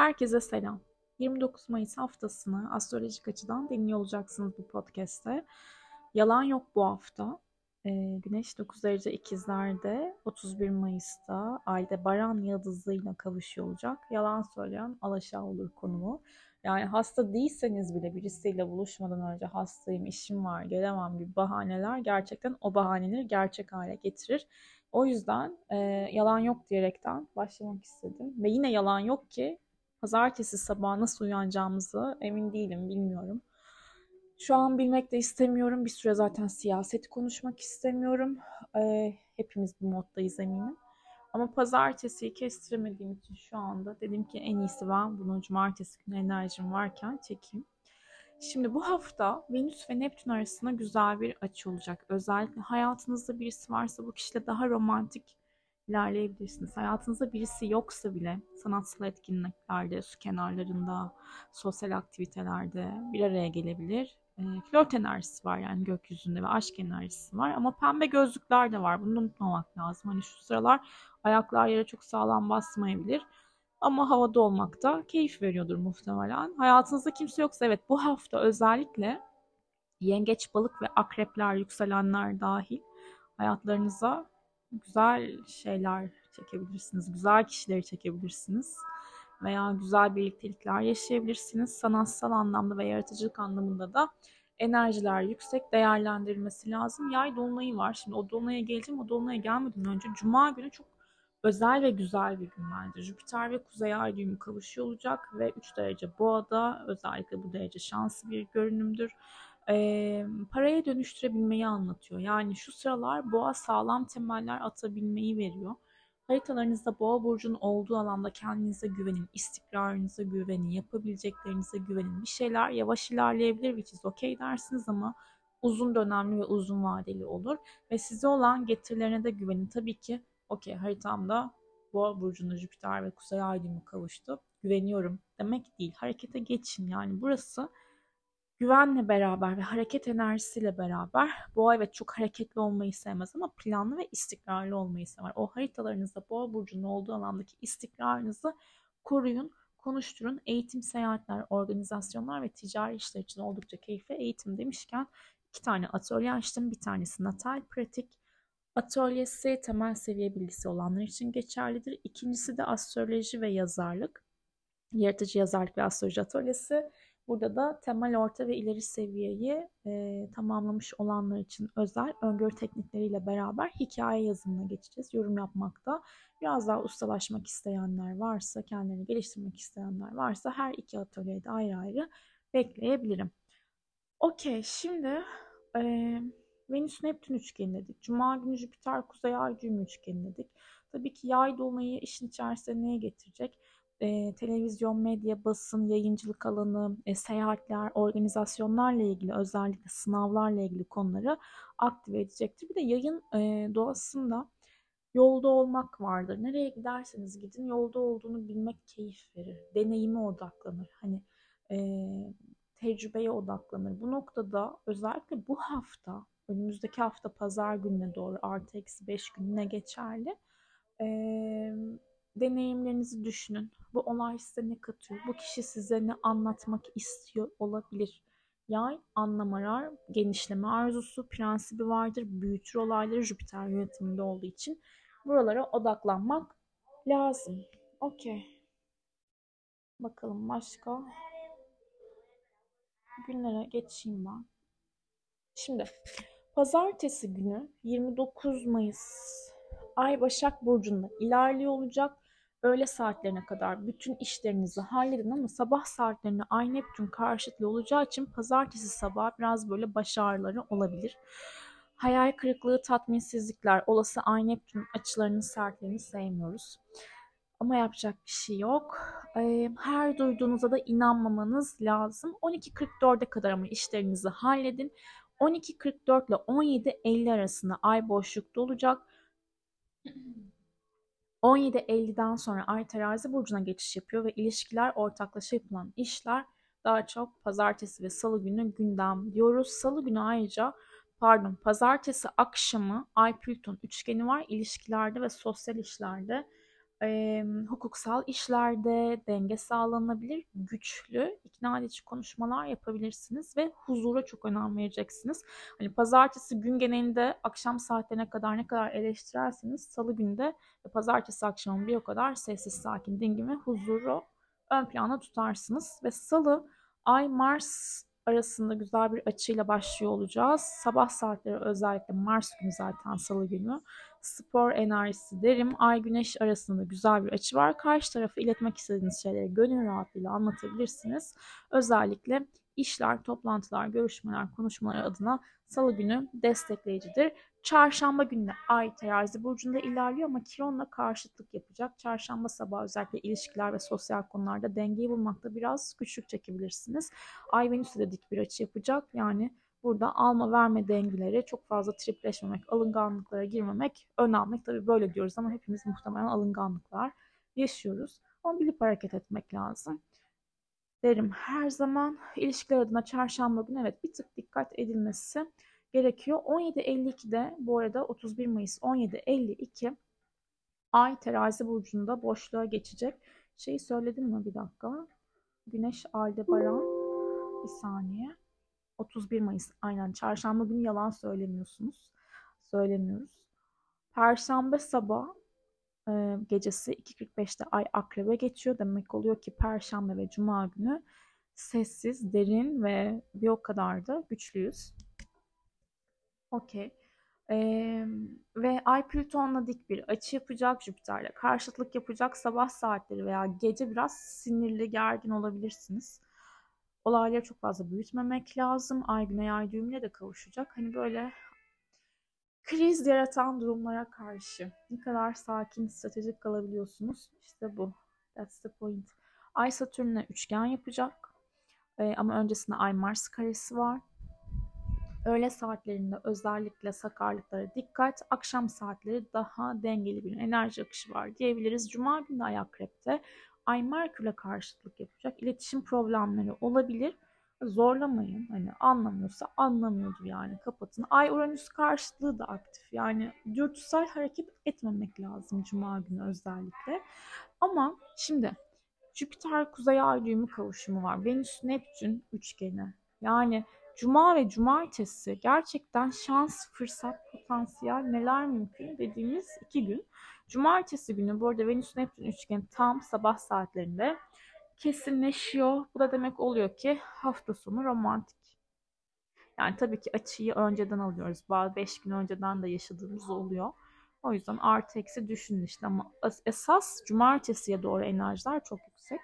Herkese selam. 29 Mayıs haftasını astrolojik açıdan dinliyor olacaksınız bu podcast'te. Yalan yok bu hafta. Ee, Güneş 9 derece ikizlerde 31 Mayıs'ta ayda Baran yıldızıyla kavuşuyor olacak. Yalan söyleyen alaşağı olur konumu. Yani hasta değilseniz bile birisiyle buluşmadan önce hastayım, işim var, gelemem gibi bahaneler gerçekten o bahaneleri gerçek hale getirir. O yüzden e, yalan yok diyerekten başlamak istedim. Ve yine yalan yok ki pazartesi sabahı nasıl uyanacağımızı emin değilim, bilmiyorum. Şu an bilmek de istemiyorum. Bir süre zaten siyaset konuşmak istemiyorum. E, hepimiz bu moddayız eminim. Ama pazartesiyi kestiremediğim için şu anda dedim ki en iyisi ben bunu cumartesi günü enerjim varken çekeyim. Şimdi bu hafta Venüs ve Neptün arasında güzel bir açı olacak. Özellikle hayatınızda birisi varsa bu kişiyle daha romantik ilerleyebilirsiniz. Hayatınızda birisi yoksa bile sanatsal etkinliklerde, su kenarlarında, sosyal aktivitelerde bir araya gelebilir. E, flört enerjisi var yani gökyüzünde ve aşk enerjisi var. Ama pembe gözlükler de var. Bunu unutmamak lazım. Hani şu sıralar ayaklar yere çok sağlam basmayabilir. Ama havada olmak da keyif veriyordur muhtemelen. Hayatınızda kimse yoksa evet bu hafta özellikle yengeç, balık ve akrepler, yükselenler dahil hayatlarınıza güzel şeyler çekebilirsiniz. Güzel kişileri çekebilirsiniz. Veya güzel birliktelikler yaşayabilirsiniz. Sanatsal anlamda ve yaratıcılık anlamında da enerjiler yüksek değerlendirilmesi lazım. Yay dolunayı var. Şimdi o dolunaya geleceğim. O dolunaya gelmeden önce Cuma günü çok özel ve güzel bir gün bence. Jüpiter ve Kuzey Ay düğümü kavuşuyor olacak ve 3 derece boğada özellikle bu derece şanslı bir görünümdür. E, paraya dönüştürebilmeyi anlatıyor. Yani şu sıralar boğa sağlam temeller atabilmeyi veriyor. Haritalarınızda boğa burcunun olduğu alanda kendinize güvenin, istikrarınıza güvenin, yapabileceklerinize güvenin. Bir şeyler yavaş ilerleyebilir, which is okay dersiniz ama uzun dönemli ve uzun vadeli olur. Ve size olan getirilerine de güvenin. Tabii ki okey haritamda Boğa burcunda Jüpiter ve Kuzey Ay düğümü kavuştu. Güveniyorum demek değil. Harekete geçin. Yani burası güvenle beraber ve hareket enerjisiyle beraber Boğa evet çok hareketli olmayı sevmez ama planlı ve istikrarlı olmayı sever. O haritalarınızda Boğa burcunun olduğu alandaki istikrarınızı koruyun, konuşturun. Eğitim, seyahatler, organizasyonlar ve ticari işler için oldukça keyifli. Eğitim demişken iki tane atölye açtım. Bir tanesi natal pratik, Atölyesi temel seviye bilgisi olanlar için geçerlidir. İkincisi de astroloji ve yazarlık. Yaratıcı yazarlık ve astroloji atölyesi. Burada da temel, orta ve ileri seviyeyi e, tamamlamış olanlar için özel öngörü teknikleriyle beraber hikaye yazımına geçeceğiz. Yorum yapmakta biraz daha ustalaşmak isteyenler varsa, kendilerini geliştirmek isteyenler varsa her iki atölyede ayrı ayrı bekleyebilirim. Okey, şimdi e, Venüs Neptün üçgeni dedik. Cuma günü Jüpiter Kuzey Ay düğümü üçgeni dedik. Tabii ki yay dolunayı işin içerisine neye getirecek? Ee, televizyon, medya, basın, yayıncılık alanı, e, seyahatler, organizasyonlarla ilgili özellikle sınavlarla ilgili konuları aktive edecektir. Bir de yayın e, doğasında yolda olmak vardır. Nereye giderseniz gidin yolda olduğunu bilmek keyif verir. Deneyime odaklanır. Hani e, tecrübeye odaklanır. Bu noktada özellikle bu hafta önümüzdeki hafta pazar gününe doğru artı eksi 5 gününe geçerli. E, deneyimlerinizi düşünün. Bu olay size ne katıyor? Bu kişi size ne anlatmak istiyor olabilir? Yay anlam arar, genişleme arzusu, prensibi vardır, büyütür olayları Jüpiter yönetiminde olduğu için buralara odaklanmak lazım. Okey. Bakalım başka günlere geçeyim ben. Şimdi Pazartesi günü 29 Mayıs Ay Başak Burcu'nda ilerliyor olacak. Öğle saatlerine kadar bütün işlerinizi halledin ama sabah saatlerinde Ay Neptün karşıtlı olacağı için pazartesi sabah biraz böyle baş ağrıları olabilir. Hayal kırıklığı, tatminsizlikler, olası Ay Neptün açılarının sertliğini sevmiyoruz. Ama yapacak bir şey yok. Her duyduğunuza da inanmamanız lazım. 12.44'e kadar ama işlerinizi halledin. 12.44 ile 17.50 arasında ay boşlukta olacak. 17.50'den sonra ay terazi burcuna geçiş yapıyor ve ilişkiler ortaklaşa yapılan işler daha çok pazartesi ve salı günü gündem diyoruz. Salı günü ayrıca pardon pazartesi akşamı ay Plüton üçgeni var ilişkilerde ve sosyal işlerde e, hukuksal işlerde denge sağlanabilir, güçlü, ikna edici konuşmalar yapabilirsiniz ve huzura çok önem vereceksiniz. Hani pazartesi gün genelinde akşam saatlerine kadar ne kadar eleştirerseniz salı günde ve pazartesi akşamı bir o kadar sessiz, sakin, dingin ve huzuru ön plana tutarsınız. Ve salı Ay Mars arasında güzel bir açıyla başlıyor olacağız. Sabah saatleri özellikle Mars günü zaten salı günü. Spor enerjisi derim. Ay güneş arasında güzel bir açı var. Karşı tarafa iletmek istediğiniz şeyleri gönül rahatlığıyla anlatabilirsiniz. Özellikle işler, toplantılar, görüşmeler, konuşmalar adına salı günü destekleyicidir. Çarşamba günü Ay terazi burcunda ilerliyor ama Kiron'la karşıtlık yapacak. Çarşamba sabahı özellikle ilişkiler ve sosyal konularda dengeyi bulmakta biraz güçlük çekebilirsiniz. Ay Venüs'e de dik bir açı yapacak. Yani burada alma verme dengeleri çok fazla tripleşmemek, alınganlıklara girmemek önemli. Tabii böyle diyoruz ama hepimiz muhtemelen alınganlıklar yaşıyoruz. Ama bilip hareket etmek lazım derim her zaman. ilişkiler adına çarşamba günü evet bir tık dikkat edilmesi gerekiyor. 17.52'de bu arada 31 Mayıs 17.52 Ay terazi burcunda boşluğa geçecek. Şeyi söyledim mi bir dakika? Güneş Aldebaran bir saniye. 31 Mayıs aynen çarşamba günü yalan söylemiyorsunuz. Söylemiyoruz. Perşembe sabah e, gecesi 2.45'te ay akrebe geçiyor. Demek oluyor ki perşembe ve cuma günü sessiz, derin ve bir o kadar da güçlüyüz. Okey. Ee, ve Ay Plüton'la dik bir açı yapacak, Jüpiter'le karşıtlık yapacak. Sabah saatleri veya gece biraz sinirli, gergin olabilirsiniz. Olayları çok fazla büyütmemek lazım. Ay Güney Ay düğümüne de kavuşacak. Hani böyle kriz yaratan durumlara karşı ne kadar sakin, stratejik kalabiliyorsunuz? İşte bu. That's the point. Ay Satürn'le üçgen yapacak. Ee, ama öncesinde Ay Mars karesi var. Öğle saatlerinde özellikle sakarlıklara dikkat. Akşam saatleri daha dengeli bir enerji akışı var diyebiliriz. Cuma günü Ay Akrep'te Ay Merkür'le karşıtlık yapacak. İletişim problemleri olabilir. Zorlamayın. Hani anlamıyorsa anlamıyordur yani. Kapatın. Ay Uranüs karşıtlığı da aktif. Yani dürtüsel hareket etmemek lazım Cuma günü özellikle. Ama şimdi Jüpiter Kuzey Ay düğümü kavuşumu var. Venüs Neptün üçgeni. Yani Cuma ve cumartesi gerçekten şans, fırsat, potansiyel neler mümkün dediğimiz iki gün. Cumartesi günü bu arada Venüs Neptün üçgeni tam sabah saatlerinde kesinleşiyor. Bu da demek oluyor ki hafta sonu romantik. Yani tabii ki açıyı önceden alıyoruz. Bazı beş gün önceden de yaşadığımız oluyor. O yüzden artı eksi düşünün işte ama esas cumartesiye doğru enerjiler çok yüksek.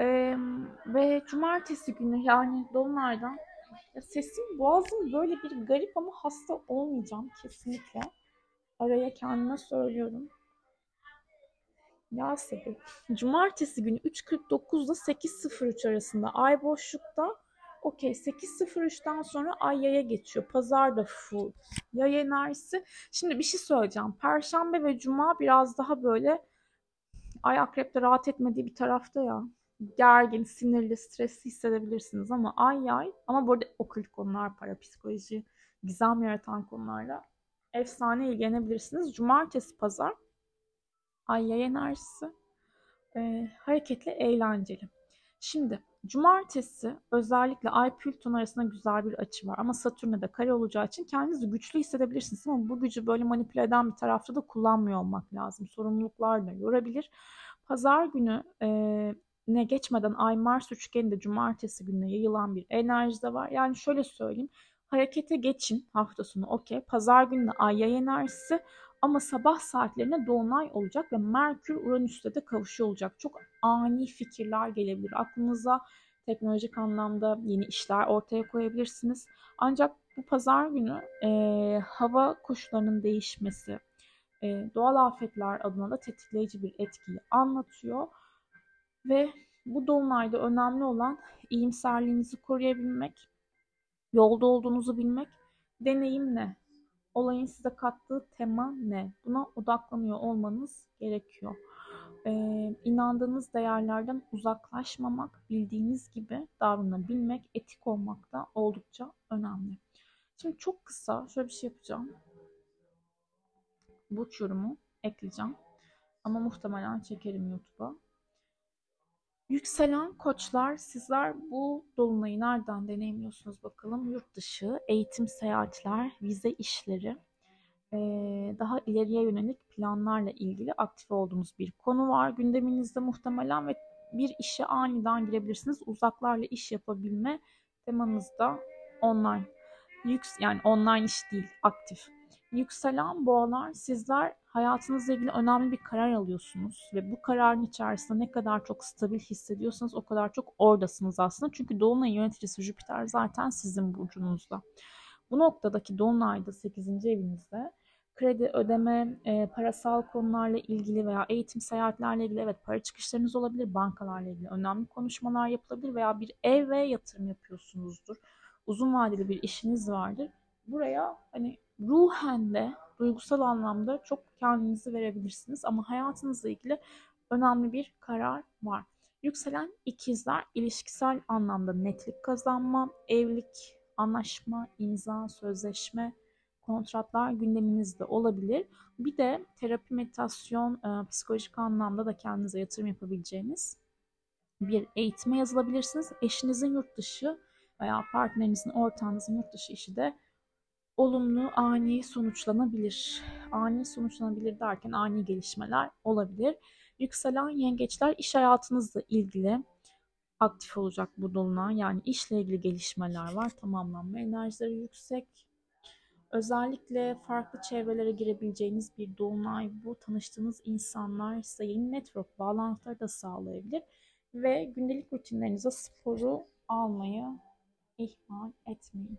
Ee, ve cumartesi günü yani dolunaydan ya sesim boğazım böyle bir garip ama hasta olmayacağım kesinlikle. Araya kendime söylüyorum. Ya sebep. Cumartesi günü 3.49 ile 8.03 arasında ay boşlukta. Okey 8.03'ten sonra ay yaya geçiyor. Pazar da full. Yay enerjisi. Şimdi bir şey söyleyeceğim. Perşembe ve cuma biraz daha böyle ay akrepte rahat etmediği bir tarafta ya gergin, sinirli, stresli hissedebilirsiniz ama ay ay ama burada okült konular, parapsikoloji, gizem yaratan konularla efsane ilgilenebilirsiniz. Cumartesi, pazar ay yay enerjisi e, hareketli, eğlenceli. Şimdi cumartesi özellikle ay Plüton arasında güzel bir açı var ama Satürn'e de kare olacağı için kendinizi güçlü hissedebilirsiniz ama bu gücü böyle manipüle eden bir tarafta da kullanmıyor olmak lazım. Sorumluluklar da yorabilir. Pazar günü e, ne geçmeden Ay Mars üçgeni de cumartesi gününe yayılan bir enerji de var. Yani şöyle söyleyeyim. Harekete geçin hafta sonu okey. Pazar günü Ay yay enerjisi ama sabah saatlerinde Dolunay olacak ve Merkür Uranüs'te de kavuşuyor olacak. Çok ani fikirler gelebilir aklınıza. Teknolojik anlamda yeni işler ortaya koyabilirsiniz. Ancak bu pazar günü e, hava koşullarının değişmesi, e, doğal afetler adına da tetikleyici bir etkiyi anlatıyor. Ve bu dolunayda önemli olan iyimserliğinizi koruyabilmek, yolda olduğunuzu bilmek, deneyim ne? Olayın size kattığı tema ne? Buna odaklanıyor olmanız gerekiyor. Ee, inandığınız değerlerden uzaklaşmamak, bildiğiniz gibi davranabilmek, etik olmak da oldukça önemli. Şimdi çok kısa şöyle bir şey yapacağım. Burç yorumu ekleyeceğim. Ama muhtemelen çekerim YouTube'a. Yükselen koçlar sizler bu dolunayı nereden deneyimliyorsunuz bakalım. Yurt dışı, eğitim, seyahatler, vize işleri, daha ileriye yönelik planlarla ilgili aktif olduğunuz bir konu var gündeminizde muhtemelen ve bir işe aniden girebilirsiniz. Uzaklarla iş yapabilme temanızda online. Yüks yani online iş değil, aktif. Yükselen boğalar sizler hayatınızla ilgili önemli bir karar alıyorsunuz ve bu kararın içerisinde ne kadar çok stabil hissediyorsanız o kadar çok oradasınız aslında. Çünkü Dolunay yöneticisi Jüpiter zaten sizin burcunuzda. Bu noktadaki Dolunay'da 8. evinizde kredi ödeme, e, parasal konularla ilgili veya eğitim seyahatlerle ilgili evet para çıkışlarınız olabilir, bankalarla ilgili önemli konuşmalar yapılabilir veya bir ev ve yatırım yapıyorsunuzdur. Uzun vadeli bir işiniz vardır. Buraya hani ruhen de duygusal anlamda çok kendinizi verebilirsiniz ama hayatınızla ilgili önemli bir karar var. Yükselen ikizler ilişkisel anlamda netlik kazanma, evlilik, anlaşma, imza, sözleşme, kontratlar gündeminizde olabilir. Bir de terapi, meditasyon, e, psikolojik anlamda da kendinize yatırım yapabileceğiniz bir eğitime yazılabilirsiniz. Eşinizin yurt dışı veya partnerinizin, ortağınızın yurt dışı işi de olumlu, ani sonuçlanabilir. Ani sonuçlanabilir derken ani gelişmeler olabilir. Yükselen yengeçler iş hayatınızla ilgili aktif olacak bu dolunay. Yani işle ilgili gelişmeler var. Tamamlanma enerjileri yüksek. Özellikle farklı çevrelere girebileceğiniz bir dolunay bu. Tanıştığınız insanlar size yeni network bağlantıları da sağlayabilir. Ve gündelik rutinlerinize sporu almayı ihmal etmeyin.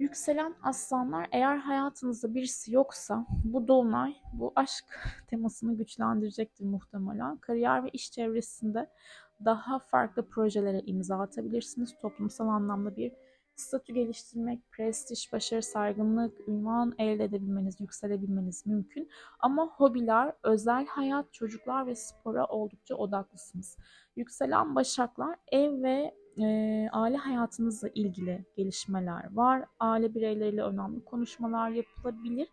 Yükselen aslanlar eğer hayatınızda birisi yoksa bu dolunay bu aşk temasını güçlendirecektir muhtemelen. Kariyer ve iş çevresinde daha farklı projelere imza atabilirsiniz. Toplumsal anlamda bir statü geliştirmek, prestij, başarı, saygınlık, ünvan elde edebilmeniz, yükselebilmeniz mümkün. Ama hobiler, özel hayat, çocuklar ve spora oldukça odaklısınız. Yükselen başaklar ev ve e, aile hayatınızla ilgili gelişmeler var. Aile bireyleriyle önemli konuşmalar yapılabilir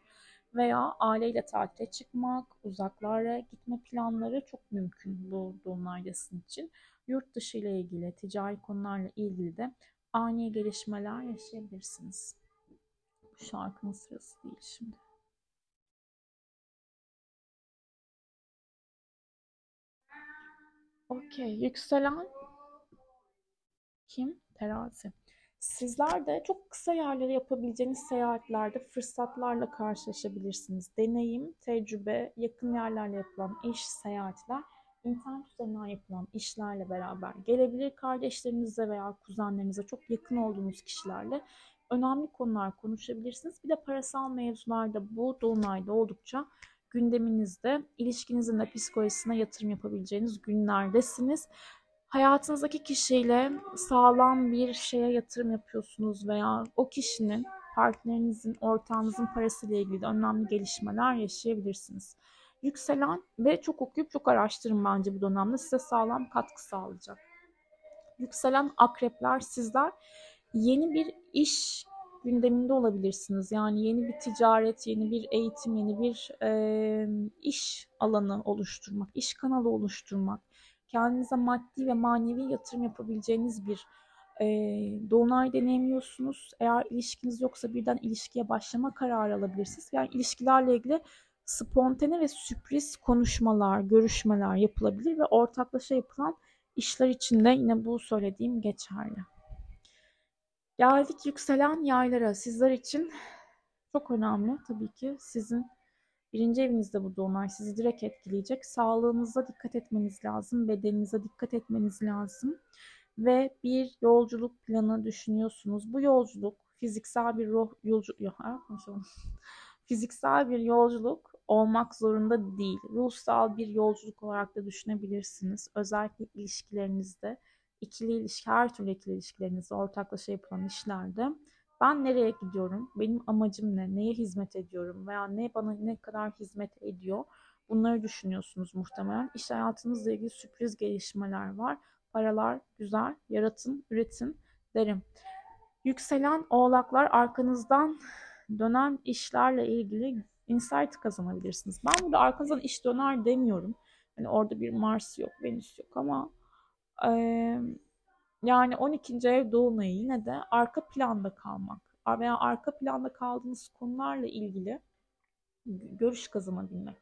veya aileyle tatile çıkmak, uzaklara gitme planları çok mümkün bu dolunayda için. Yurt dışı ile ilgili, ticari konularla ilgili de ani gelişmeler yaşayabilirsiniz. Bu şarkının sırası değil şimdi. Okey. Yükselen kim? Terazi. Sizler de çok kısa yerlere yapabileceğiniz seyahatlerde fırsatlarla karşılaşabilirsiniz. Deneyim, tecrübe, yakın yerlerle yapılan iş, seyahatler internet üzerinden yapılan işlerle beraber gelebilir. Kardeşlerinizle veya kuzenlerinize çok yakın olduğunuz kişilerle önemli konular konuşabilirsiniz. Bir de parasal mevzularda bu dolunayda oldukça gündeminizde ilişkinizin de psikolojisine yatırım yapabileceğiniz günlerdesiniz. Hayatınızdaki kişiyle sağlam bir şeye yatırım yapıyorsunuz veya o kişinin partnerinizin, ortağınızın parasıyla ilgili önemli gelişmeler yaşayabilirsiniz yükselen ve çok okuyup çok araştırın bence bu dönemde size sağlam katkı sağlayacak. Yükselen akrepler sizler yeni bir iş gündeminde olabilirsiniz. Yani yeni bir ticaret, yeni bir eğitim, yeni bir e, iş alanı oluşturmak, iş kanalı oluşturmak, kendinize maddi ve manevi yatırım yapabileceğiniz bir e, dolunay deneyimliyorsunuz. Eğer ilişkiniz yoksa birden ilişkiye başlama kararı alabilirsiniz. Yani ilişkilerle ilgili spontane ve sürpriz konuşmalar, görüşmeler yapılabilir ve ortaklaşa yapılan işler için de yine bu söylediğim geçerli. Geldik yükselen yaylara. Sizler için çok önemli tabii ki sizin birinci evinizde bu dolunay sizi direkt etkileyecek. Sağlığınıza dikkat etmeniz lazım, bedeninize dikkat etmeniz lazım ve bir yolculuk planı düşünüyorsunuz. Bu yolculuk fiziksel bir ruh yolculuk fiziksel bir yolculuk olmak zorunda değil. Ruhsal bir yolculuk olarak da düşünebilirsiniz. Özellikle ilişkilerinizde, ikili ilişki, her türlü ikili ilişkilerinizde ortaklaşa yapılan işlerde ben nereye gidiyorum, benim amacım ne, neye hizmet ediyorum veya ne bana ne kadar hizmet ediyor bunları düşünüyorsunuz muhtemelen. İş hayatınızla ilgili sürpriz gelişmeler var. Paralar güzel, yaratın, üretin derim. Yükselen oğlaklar arkanızdan dönen işlerle ilgili insight kazanabilirsiniz. Ben burada arkanızdan iş döner demiyorum. Hani orada bir Mars yok, Venüs yok ama e, yani 12. ev dolunayı yine de arka planda kalmak veya arka planda kaldığınız konularla ilgili görüş kazanabilmek,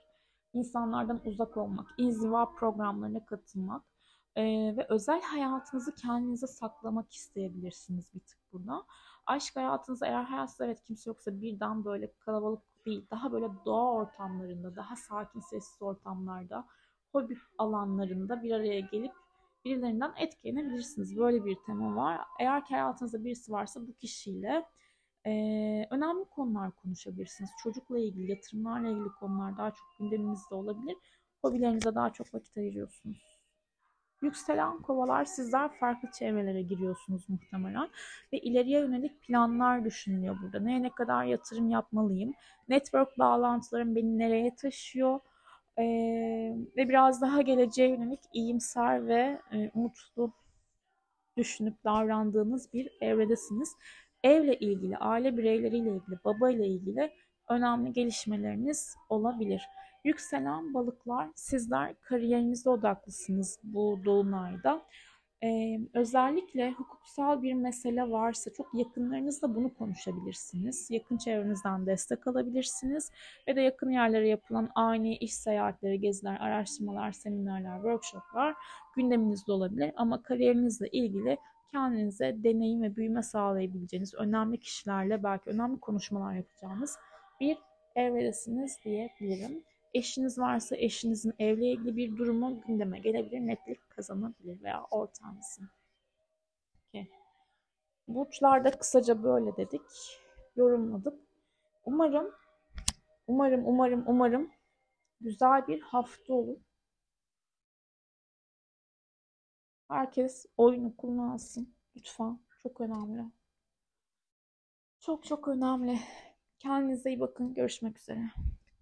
insanlardan uzak olmak, inziva programlarına katılmak e, ve özel hayatınızı kendinize saklamak isteyebilirsiniz bir tık burada. Aşk hayatınızda eğer hayatınızda evet kimse yoksa birden böyle kalabalık değil, daha böyle doğa ortamlarında, daha sakin sessiz ortamlarda, hobi alanlarında bir araya gelip birilerinden etkilenebilirsiniz. Böyle bir tema var. Eğer ki hayatınızda birisi varsa bu kişiyle e, önemli konular konuşabilirsiniz. Çocukla ilgili, yatırımlarla ilgili konular daha çok gündeminizde olabilir. Hobilerinize daha çok vakit ayırıyorsunuz. Yükselen kovalar sizler farklı çevrelere giriyorsunuz muhtemelen ve ileriye yönelik planlar düşünülüyor burada. Neye ne kadar yatırım yapmalıyım? Network bağlantılarım beni nereye taşıyor? Ee, ve biraz daha geleceğe yönelik iyimser ve e, umutlu düşünüp davrandığınız bir evredesiniz. Evle ilgili, aile bireyleriyle ilgili, baba ile ilgili önemli gelişmeleriniz olabilir. Yükselen balıklar sizler kariyerinizde odaklısınız bu dolunayda. Ee, özellikle hukuksal bir mesele varsa çok yakınlarınızla bunu konuşabilirsiniz. Yakın çevrenizden destek alabilirsiniz. Ve de yakın yerlere yapılan ani iş seyahatleri, geziler, araştırmalar, seminerler, workshoplar gündeminizde olabilir. Ama kariyerinizle ilgili kendinize deneyim ve büyüme sağlayabileceğiniz önemli kişilerle belki önemli konuşmalar yapacağınız bir evredesiniz diyebilirim. Eşiniz varsa eşinizin evle ilgili bir durumu gündeme gelebilir, netlik kazanabilir veya ortağınızın. Okay. Burçlarda kısaca böyle dedik, yorumladık. Umarım, umarım, umarım, umarım güzel bir hafta olur. Herkes oyunu kullansın. Lütfen. Çok önemli. Çok çok önemli. Kendinize iyi bakın. Görüşmek üzere.